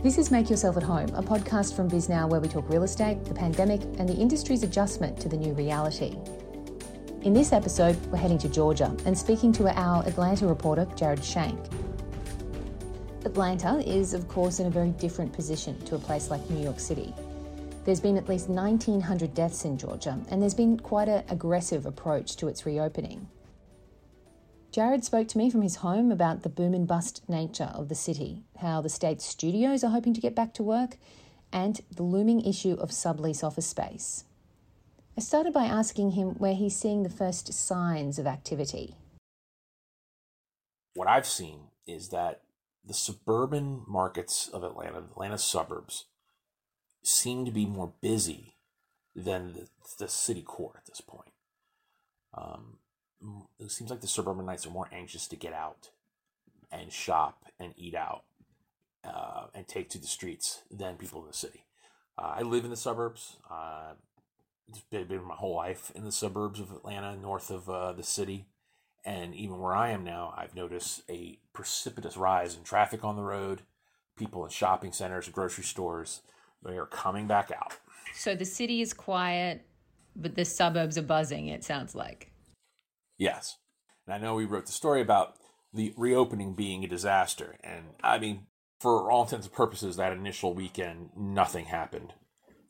This is Make Yourself at Home, a podcast from Bisnow where we talk real estate, the pandemic, and the industry's adjustment to the new reality. In this episode, we're heading to Georgia and speaking to our Atlanta reporter, Jared Shank. Atlanta is, of course, in a very different position to a place like New York City. There's been at least 1,900 deaths in Georgia, and there's been quite an aggressive approach to its reopening. Jared spoke to me from his home about the boom and bust nature of the city, how the state's studios are hoping to get back to work, and the looming issue of sublease office space. I started by asking him where he's seeing the first signs of activity. What I've seen is that the suburban markets of Atlanta, Atlanta suburbs, seem to be more busy than the, the city core at this point. Um, it seems like the suburbanites are more anxious to get out and shop and eat out uh, and take to the streets than people in the city. Uh, I live in the suburbs. Uh, it's been, my whole life in the suburbs of Atlanta, north of uh, the city. And even where I am now, I've noticed a precipitous rise in traffic on the road. People in shopping centers, grocery stores, they are coming back out. So the city is quiet, but the suburbs are buzzing, it sounds like. Yes. And I know we wrote the story about the reopening being a disaster. And I mean, for all intents and purposes, that initial weekend, nothing happened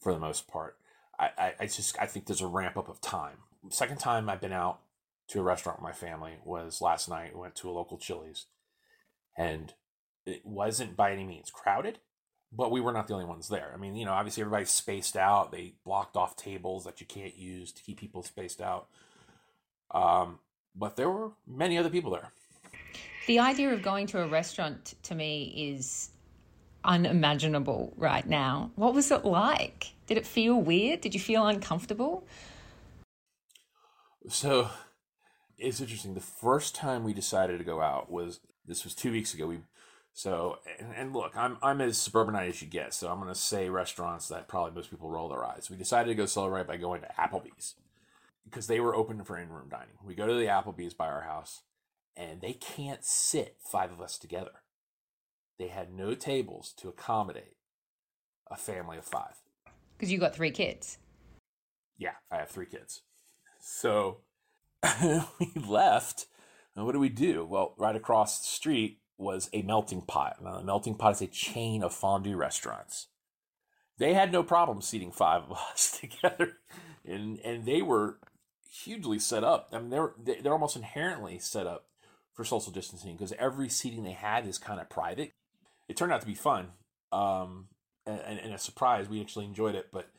for the most part. I, I, I just I think there's a ramp up of time. Second time I've been out to a restaurant with my family was last night. We went to a local Chili's, and it wasn't by any means crowded, but we were not the only ones there. I mean, you know, obviously everybody's spaced out. They blocked off tables that you can't use to keep people spaced out. Um, but there were many other people there. The idea of going to a restaurant to me is unimaginable right now. What was it like? Did it feel weird? Did you feel uncomfortable? So it's interesting. The first time we decided to go out was this was two weeks ago. We so and, and look, I'm I'm as suburbanite as you get, so I'm gonna say restaurants that probably most people roll their eyes. We decided to go celebrate by going to Applebee's because they were open for in room dining. We go to the Applebee's by our house, and they can't sit five of us together. They had no tables to accommodate a family of five. Because you got three kids. Yeah, I have three kids. So we left. And what do we do? Well, right across the street was a melting pot. Now, the melting pot is a chain of fondue restaurants. They had no problem seating five of us together, and and they were hugely set up. I mean, they're they're almost inherently set up for social distancing because every seating they had is kind of private. It turned out to be fun um, and, and, a surprise. We actually enjoyed it, but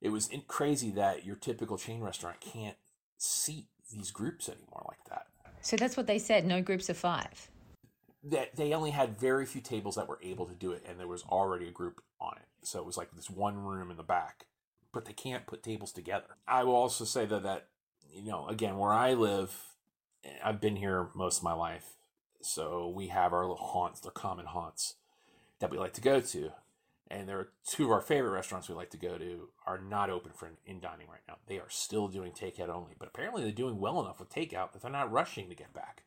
it was crazy that your typical chain restaurant can't seat these groups anymore like that. So that's what they said. No groups of five. That they only had very few tables that were able to do it, and there was already a group on it. So it was like this one room in the back, but they can't put tables together. I will also say that that you know, again, where I live, eh, I've been here most of my life. So we have our little haunts, they're common haunts that we like to go to. And there are two of our favorite restaurants we like to go to are not open for in dining right now. They are still doing takeout only, but apparently they're doing well enough with takeout that they're not rushing to get back.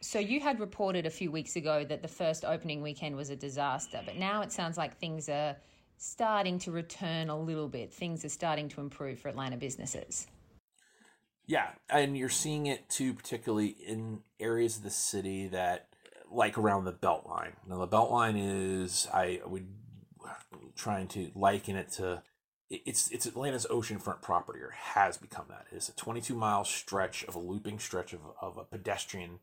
So you had reported a few weeks ago that the first opening weekend was a disaster, but now it sounds like things are starting to return a little bit. Things are starting to improve for Atlanta businesses. Yeah, and you're seeing it too, particularly in areas of the city that, like around the Beltline. Now, the Beltline is I would trying to liken it to it's it's Atlanta's oceanfront property, or has become that. It's a 22 mile stretch of a looping stretch of, of a pedestrian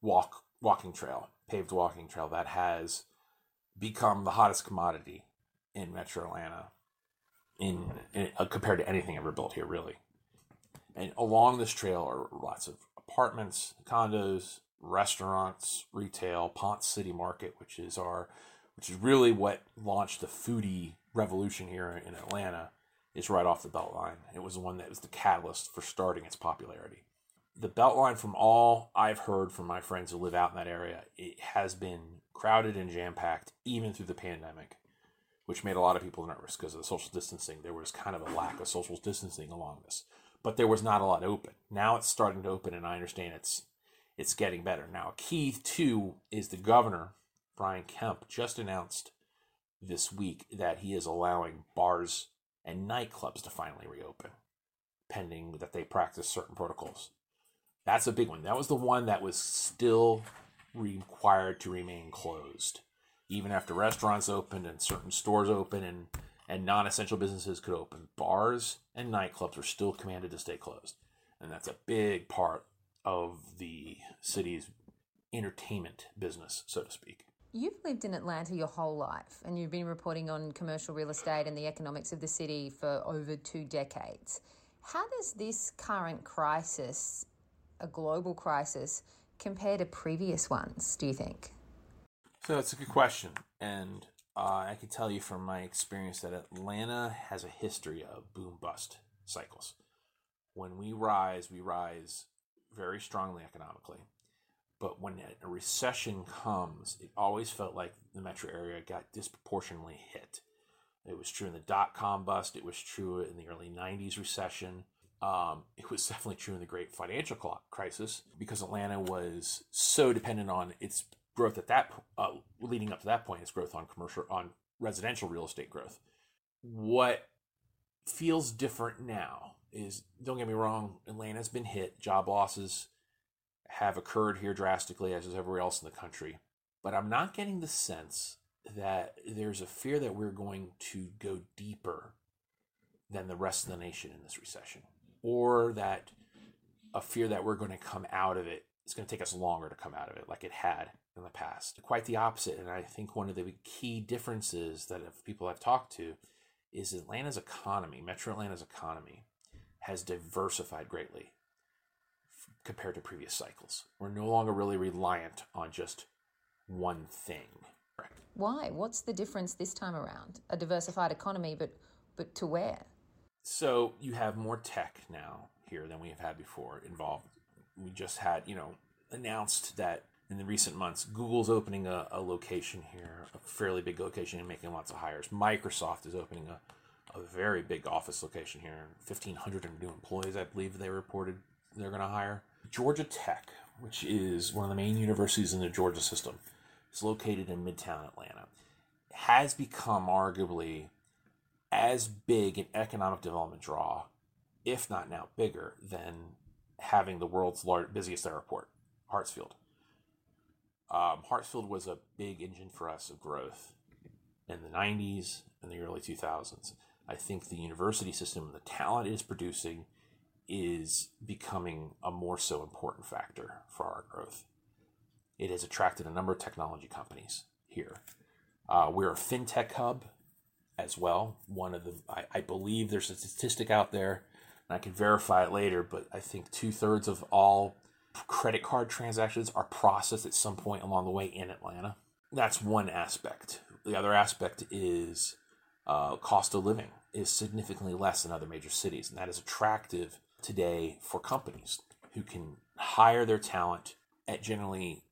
walk walking trail, paved walking trail that has become the hottest commodity in Metro Atlanta in, in uh, compared to anything ever built here, really. And along this trail are lots of apartments, condos, restaurants, retail, Ponce City Market, which is our which is really what launched the foodie revolution here in Atlanta, is right off the Beltline. It was the one that was the catalyst for starting its popularity. The Beltline, from all I've heard from my friends who live out in that area, it has been crowded and jam packed even through the pandemic, which made a lot of people nervous because of the social distancing. There was kind of a lack of social distancing along this but there was not a lot open. Now it's starting to open, and I understand it's it's getting better. Now, key too is the governor Brian Kemp just announced this week that he is allowing bars and nightclubs to finally reopen, pending that they practice certain protocols. That's a big one. That was the one that was still required to remain closed, even after restaurants opened and certain stores opened and, and non essential businesses could open. Bars and nightclubs were still commanded to stay closed. And that's a big part of the city's entertainment business, so to speak. You've lived in Atlanta your whole life and you've been reporting on commercial real estate and the economics of the city for over two decades. How does this current crisis, a global crisis, compare to previous ones, do you think? So that's a good question. And uh, I can tell you from my experience that Atlanta has a history of boom bust cycles. When we rise, we rise very strongly economically. But when a recession comes, it always felt like the metro area got disproportionately hit. It was true in the dot com bust. It was true in the early 90s recession. Um, it was definitely true in the great financial crisis because Atlanta was so dependent on its growth at that uh, leading up to that point, is growth on commercial on residential real estate growth. What feels different now is don't get me wrong, Atlanta's been hit, job losses have occurred here drastically, as is everywhere else in the country. But I'm not getting the sense that there's a fear that we're going to go deeper than the rest of the nation in this recession, or that a fear that we're going to come out of it. It's going to take us longer to come out of it, like it had in the past. Quite the opposite. And I think one of the key differences that if people I've talked to is Atlanta's economy, Metro Atlanta's economy, has diversified greatly compared to previous cycles. We're no longer really reliant on just one thing. Why? What's the difference this time around? A diversified economy, but but to where? So you have more tech now here than we have had before involved. We just had, you know, announced that in the recent months, Google's opening a, a location here, a fairly big location, and making lots of hires. Microsoft is opening a, a very big office location here, 1,500 new employees, I believe they reported they're going to hire. Georgia Tech, which is one of the main universities in the Georgia system, is located in Midtown Atlanta, has become arguably as big an economic development draw, if not now bigger, than having the world's largest, busiest airport, Hartsfield. Um, Hartsfield was a big engine for us of growth in the 90s and the early 2000s. I think the university system, and the talent it is producing, is becoming a more so important factor for our growth. It has attracted a number of technology companies here. Uh, we're a fintech hub as well. One of the, I, I, believe there's a statistic out there, and I can verify it later, but I think two thirds of all credit card transactions are processed at some point along the way in Atlanta. That's one aspect. The other aspect is uh, cost of living is significantly less than other major cities, and that is attractive today for companies who can hire their talent at generally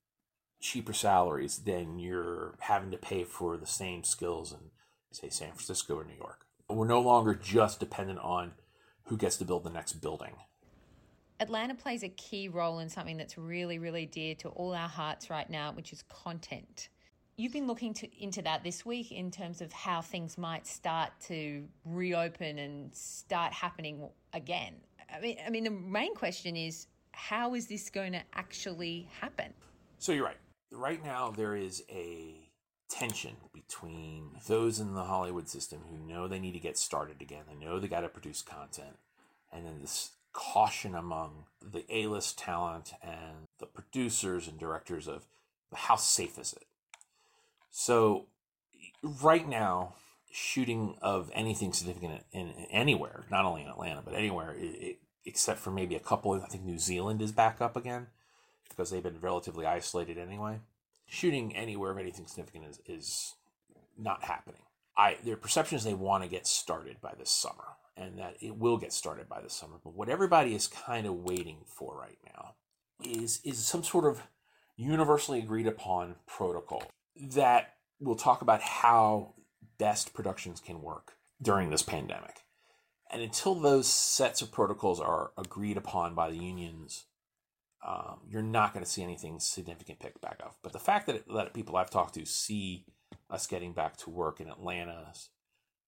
cheaper salaries than you're having to pay for the same skills in, say, San Francisco or New York. We're no longer just dependent on who gets to build the next building. Atlanta plays a key role in something that's really, really dear to all our hearts right now, which is content. You've been looking to, into that this week in terms of how things might start to reopen and start happening again. I mean, I mean, the main question is how is this going to actually happen? So you're right. Right now, there is a tension between those in the Hollywood system who know they need to get started again. They know they got to produce content, and then this caution among the A-list talent and the producers and directors of how safe is it. So right now, shooting of anything significant in, in, anywhere, not only in Atlanta but anywhere, it, it, except for maybe a couple. I think New Zealand is back up again because they've been relatively isolated anyway. Shooting anywhere of anything significant is, is not happening. I their perception is they want to get started by this summer, and that it will get started by the summer. But what everybody is kind of waiting for right now is is some sort of universally agreed upon protocol that will talk about how best productions can work during this pandemic. And until those sets of protocols are agreed upon by the unions, um, you're not going to see anything significant picked back up. But the fact that, it, that people I've talked to see us getting back to work in Atlanta's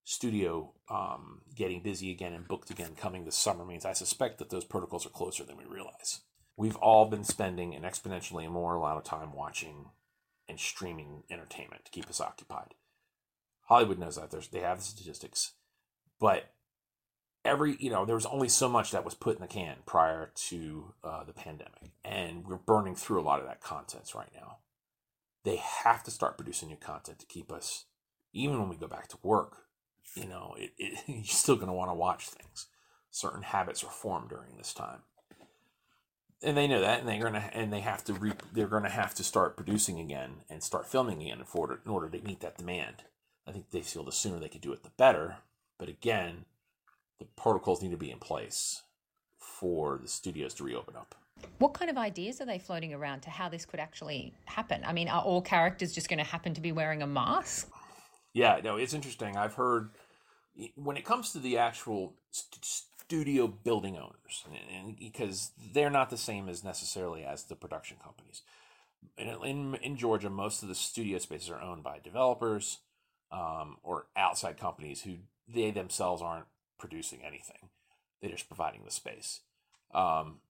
studio um, getting busy again and booked again coming this summer means I suspect that those protocols are closer than we realize. We've all been spending an exponentially more amount of time watching and streaming entertainment to keep us occupied. Hollywood knows that. There's, they have the statistics. But every, you know, there was only so much that was put in the can prior to uh, the pandemic. And we're burning through a lot of that content right now. They have to start producing new content to keep us, even when we go back to work, you know, it, it, you're still going to want to watch things. Certain habits are formed during this time and they know that, and they're gonna and they have to re, they're gonna have to start producing again and start filming again in order in order to meet that demand. I think they feel the sooner they can do it, the better. But again, the protocols need to be in place for the studios to reopen up. What kind of ideas are they floating around to how this could actually happen? I mean, are all characters just going to happen to be wearing a mask? Yeah, no, it's interesting. I've heard when it comes to the actual st- studio building owners, and, because they're not the same as necessarily as the production companies. In, in, in Georgia, most of the studio spaces are owned by developers um, or outside companies who they themselves aren't producing anything. They're just providing the space. Um,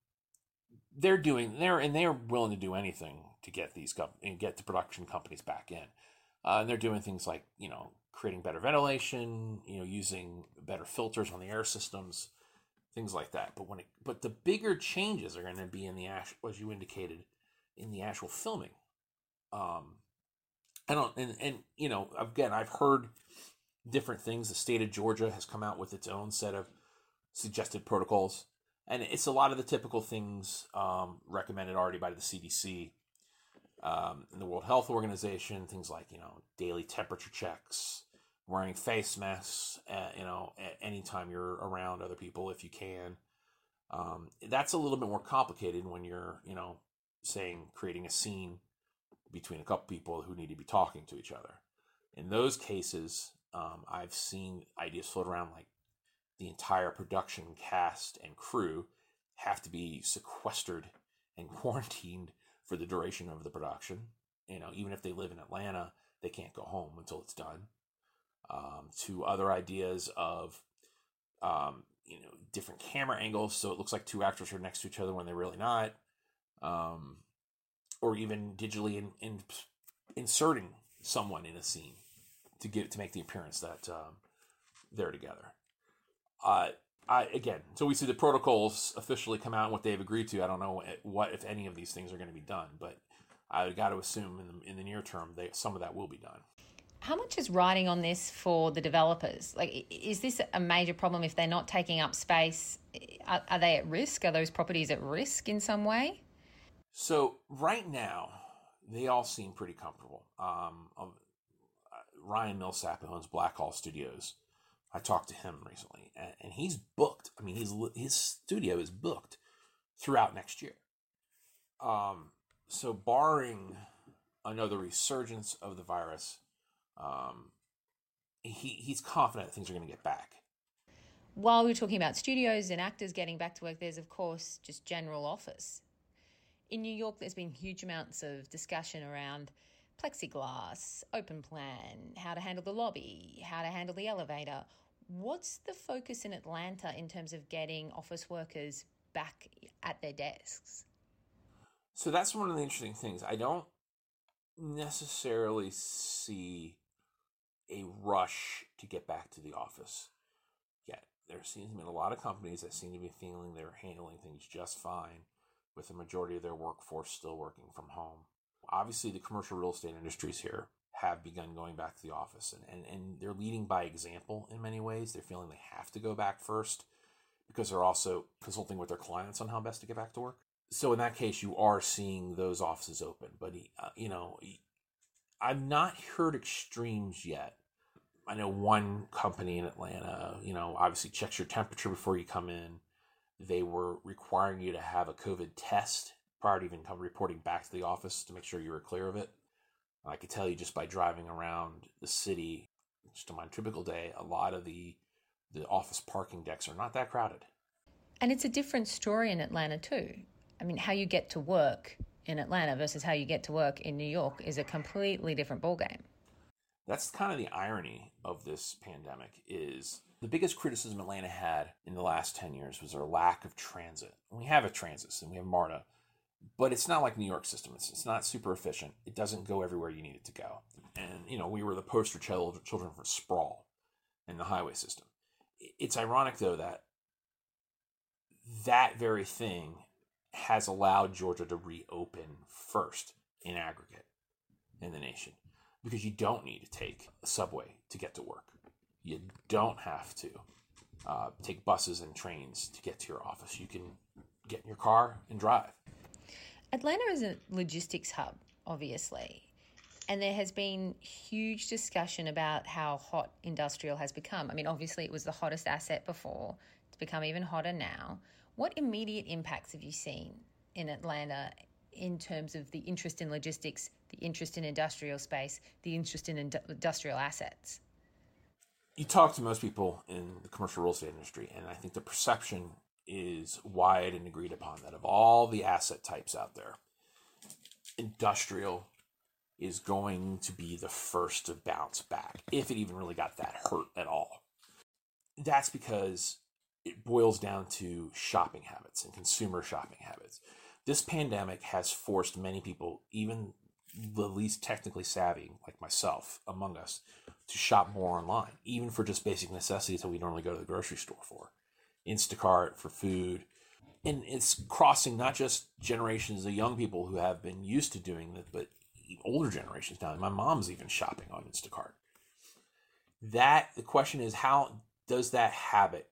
they're doing they're and they're willing to do anything to get these and get the production companies back in. Uh, and they're doing things like you know creating better ventilation, you know, using better filters on the air systems, things like that. But when it but the bigger changes are going to be in the as you indicated, in the actual filming. Um, I don't and and you know again I've heard different things. The state of Georgia has come out with its own set of suggested protocols, and it's a lot of the typical things um, recommended already by the CDC um, the World Health Organization. Things like you know daily temperature checks, wearing face masks. At, you know, at anytime you're around other people, if you can. Um, that's a little bit more complicated when you're you know saying creating a scene between a couple people who need to be talking to each other. In those cases, um, I've seen ideas float around like the entire production cast and crew have to be sequestered and quarantined for the duration of the production. You know, even if they live in Atlanta, they can't go home until it's done. Um, to other ideas of, um, you know, different camera angles, so it looks like two actors are next to each other when they're really not. Um, or even digitally in, in inserting someone in a scene to get to make the appearance that um, they're together. Uh, I again, so we see the protocols officially come out and what they've agreed to. I don't know what if any of these things are going to be done, but I got to assume in the in the near term, they, some of that will be done. How much is riding on this for the developers? Like, is this a major problem if they're not taking up space? Are, are they at risk? Are those properties at risk in some way? So right now, they all seem pretty comfortable. Um, uh, Ryan Millsap, who owns Blackhall Studios, I talked to him recently, and, he's booked. I mean, his his studio is booked throughout next year. Um, so barring another resurgence of the virus, um, he he's confident things are going to get back. While we're talking about studios and actors getting back to work, there's of course just general office in New York, there's been huge amounts of discussion around plexiglass, open plan, how to handle the lobby, how to handle the elevator. What's the focus in Atlanta in terms of getting office workers back at their desks? So that's one of the interesting things. I don't necessarily see a rush to get back to the office yet. There seems to be a lot of companies that seem to be feeling they're handling things just fine with the majority of their workforce still working from home. Obviously, the commercial real estate industry is here have begun going back to the office, and, and, and they're leading by example in many ways. They're feeling they have to go back first because they're also consulting with their clients on how best to get back to work. So, in that case, you are seeing those offices open. But, uh, you know, I've not heard extremes yet. I know one company in Atlanta, you know, obviously checks your temperature before you come in they were requiring you to have a COVID test prior to even come reporting back to the office to make sure you were clear of it. I could tell you just by driving around the city, just on my typical day, a lot of the the office parking decks are not that crowded. And it's a different story in Atlanta too. I mean, how you get to work in Atlanta versus how you get to work in New York is a completely different ballgame. That's kind of the irony of this pandemic is the biggest criticism Atlanta had in the last 10 years was our lack of transit. And we have a transit system, we have MARTA, but it's not like New York system. It's, it's not super efficient. It doesn't go everywhere you need it to go. And, you know, we were the poster child, children for sprawl in the highway system. It's ironic, though, that that very thing has allowed Georgia to reopen first in aggregate in the nation because you don't need to take a subway to get to work. You don't have to uh, take buses and trains to get to your office. You can get in your car and drive. Atlanta is a logistics hub, obviously. And there has been huge discussion about how hot industrial has become. I mean, obviously, it was the hottest asset before, it's become even hotter now. What immediate impacts have you seen in Atlanta in terms of the interest in logistics, the interest in industrial space, the interest in industrial assets? You talk to most people in the commercial real estate industry, and I think the perception is wide and agreed upon that of all the asset types out there, industrial is going to be the first to bounce back, if it even really got that hurt at all. That's because it boils down to shopping habits and consumer shopping habits. This pandemic has forced many people, even the least technically savvy, like myself, among us, to shop more online, even for just basic necessities that we normally go to the grocery store for. Instacart for food. And it's crossing not just generations of young people who have been used to doing this, but older generations now. My mom's even shopping on Instacart. That the question is how does that habit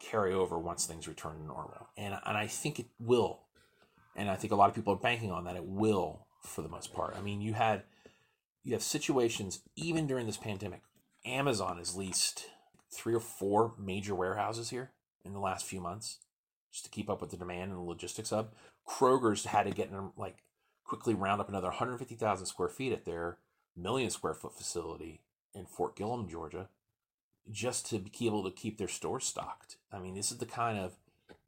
carry over once things return to normal? And and I think it will. And I think a lot of people are banking on that it will for the most part. I mean, you had you have situations even during this pandemic. Amazon has leased three or four major warehouses here in the last few months just to keep up with the demand and the logistics hub. Kroger's had to get in, like quickly round up another 150,000 square feet at their million square foot facility in Fort Gillem, Georgia, just to be able to keep their stores stocked. I mean, this is the kind of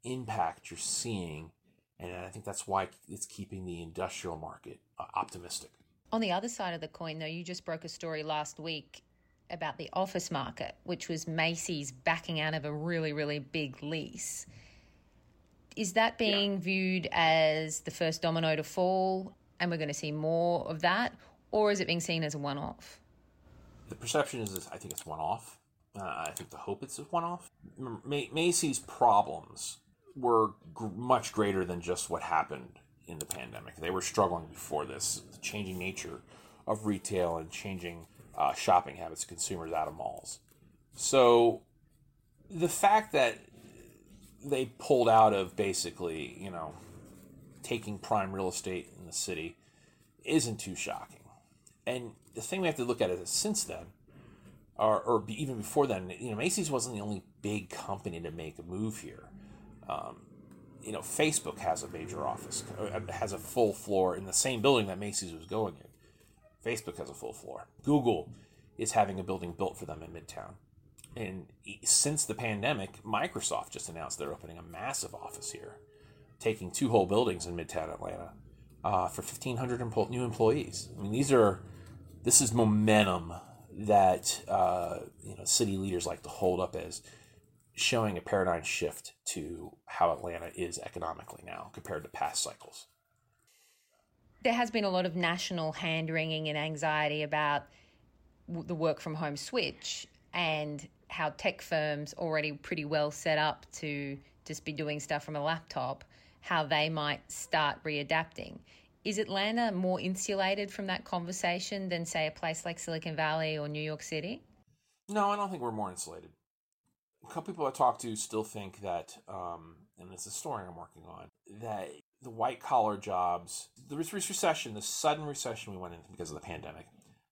impact you're seeing, and I think that's why it's keeping the industrial market uh, optimistic. On the other side of the coin, though, you just broke a story last week about the office market, which was Macy's backing out of a really, really big lease. Is that being yeah. viewed as the first domino to fall and we're going to see more of that? Or is it being seen as a one off? The perception is, I think it's one off. Uh, I think the hope it's a one off. Macy's problems were gr- much greater than just what happened in the pandemic. They were struggling before this, the changing nature of retail and changing uh, shopping habits of consumers out of malls. So the fact that they pulled out of basically, you know, taking prime real estate in the city isn't too shocking. And the thing we have to look at is since then, or, or even before then, you know, Macy's wasn't the only big company to make a move here. Um, you know, Facebook has a major office, uh, has a full floor in the same building that Macy's was going in. Facebook has a full floor. Google is having a building built for them in Midtown. And since the pandemic, Microsoft just announced they're opening a massive office here, taking two whole buildings in Midtown Atlanta uh, for 1,500 empo- new employees. I mean, these are this is momentum that uh, you know city leaders like to hold up as showing a paradigm shift to how Atlanta is economically now compared to past cycles there has been a lot of national hand wringing and anxiety about the work from home switch and how tech firms already pretty well set up to just be doing stuff from a laptop, how they might start readapting. Is Atlanta more insulated from that conversation than, say, a place like Silicon Valley or New York City? No, I don't think we're more insulated. A couple people I talk to still think that, um, and it's a story I'm working on, that the white collar jobs, the recession, the sudden recession we went into because of the pandemic,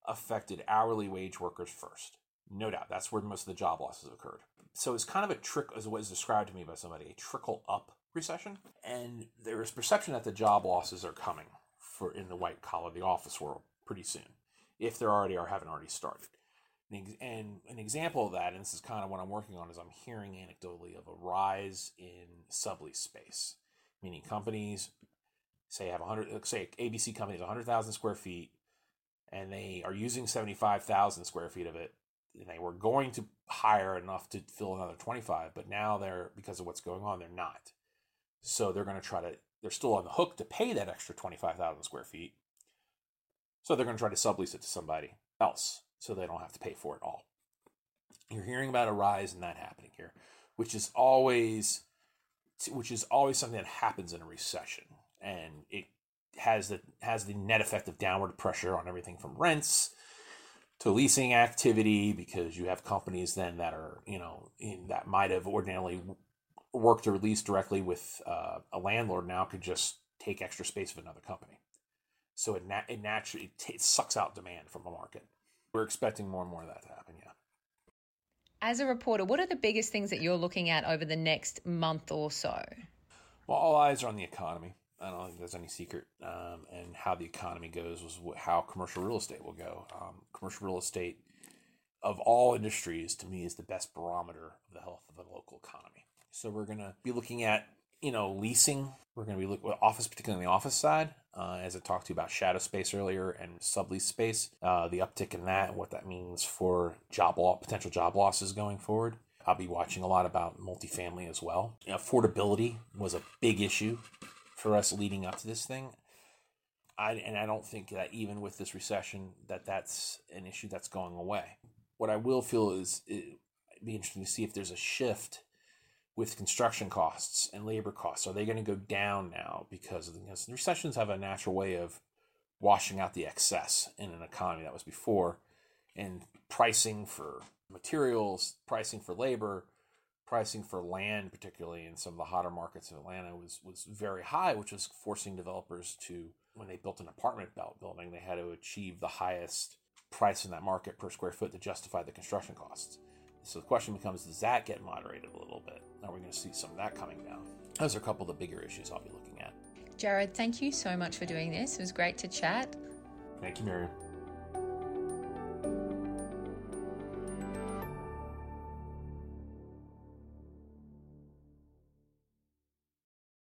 affected hourly wage workers first. No doubt, that's where most of the job losses occurred. So it's kind of a trick, as was described to me by somebody, a trickle up recession. And there is perception that the job losses are coming for in the white collar, the office world, pretty soon, if they already or haven't already started. And an example of that, and this is kind of what I'm working on, is I'm hearing anecdotally of a rise in sublease space meaning companies say have 100 say ABC company has 100,000 square feet and they are using 75,000 square feet of it. And they were going to hire enough to fill another 25, but now they're, because of what's going on, they're not. So they're going to try to, they're still on the hook to pay that extra 25,000 square feet. So they're going to try to sublease it to somebody else so they don't have to pay for it all. You're hearing about a rise in that happening here, which is always which is always something that happens in a recession and it has the has the net effect of downward pressure on everything from rents to leasing activity because you have companies then that are you know in, that might have ordinarily worked or leased directly with uh, a landlord now could just take extra space of another company. So it, nat- it naturally it, t- it sucks out demand from the market. We're expecting more and more of that to happen yeah as a reporter, what are the biggest things that you're looking at over the next month or so? Well, all eyes are on the economy. I don't think there's any secret. Um, and how the economy goes was how commercial real estate will go. Um, commercial real estate, of all industries, to me, is the best barometer of the health of the local economy. So we're going to be looking at, you know, leasing. We're going to be looking at office, particularly on the office side, uh, as I talked to you about shadow space earlier and sublease space, uh, the uptick in that and what that means for job law, potential job losses going forward. I'll be watching a lot about multifamily as well. Affordability was a big issue for us leading up to this thing. I, and I don't think that even with this recession that that's an issue that's going away. What I will feel is it'd be interesting to see if there's a shift with construction costs and labor costs? Are they going to go down now because of the, because recessions have a natural way of washing out the excess in an economy that was before, and pricing for materials, pricing for labor, pricing for land, particularly in some of the hotter markets of Atlanta, was was very high, which was forcing developers to when they built an apartment belt building, they had to achieve the highest price in that market per square foot to justify the construction costs. So the question becomes does that get moderated a little bit? Are we're going to see some of that coming down? Those are a couple of the bigger issues I'll be looking at. Jared, thank you so much for doing this. It was great to chat. Thank you, Miriam.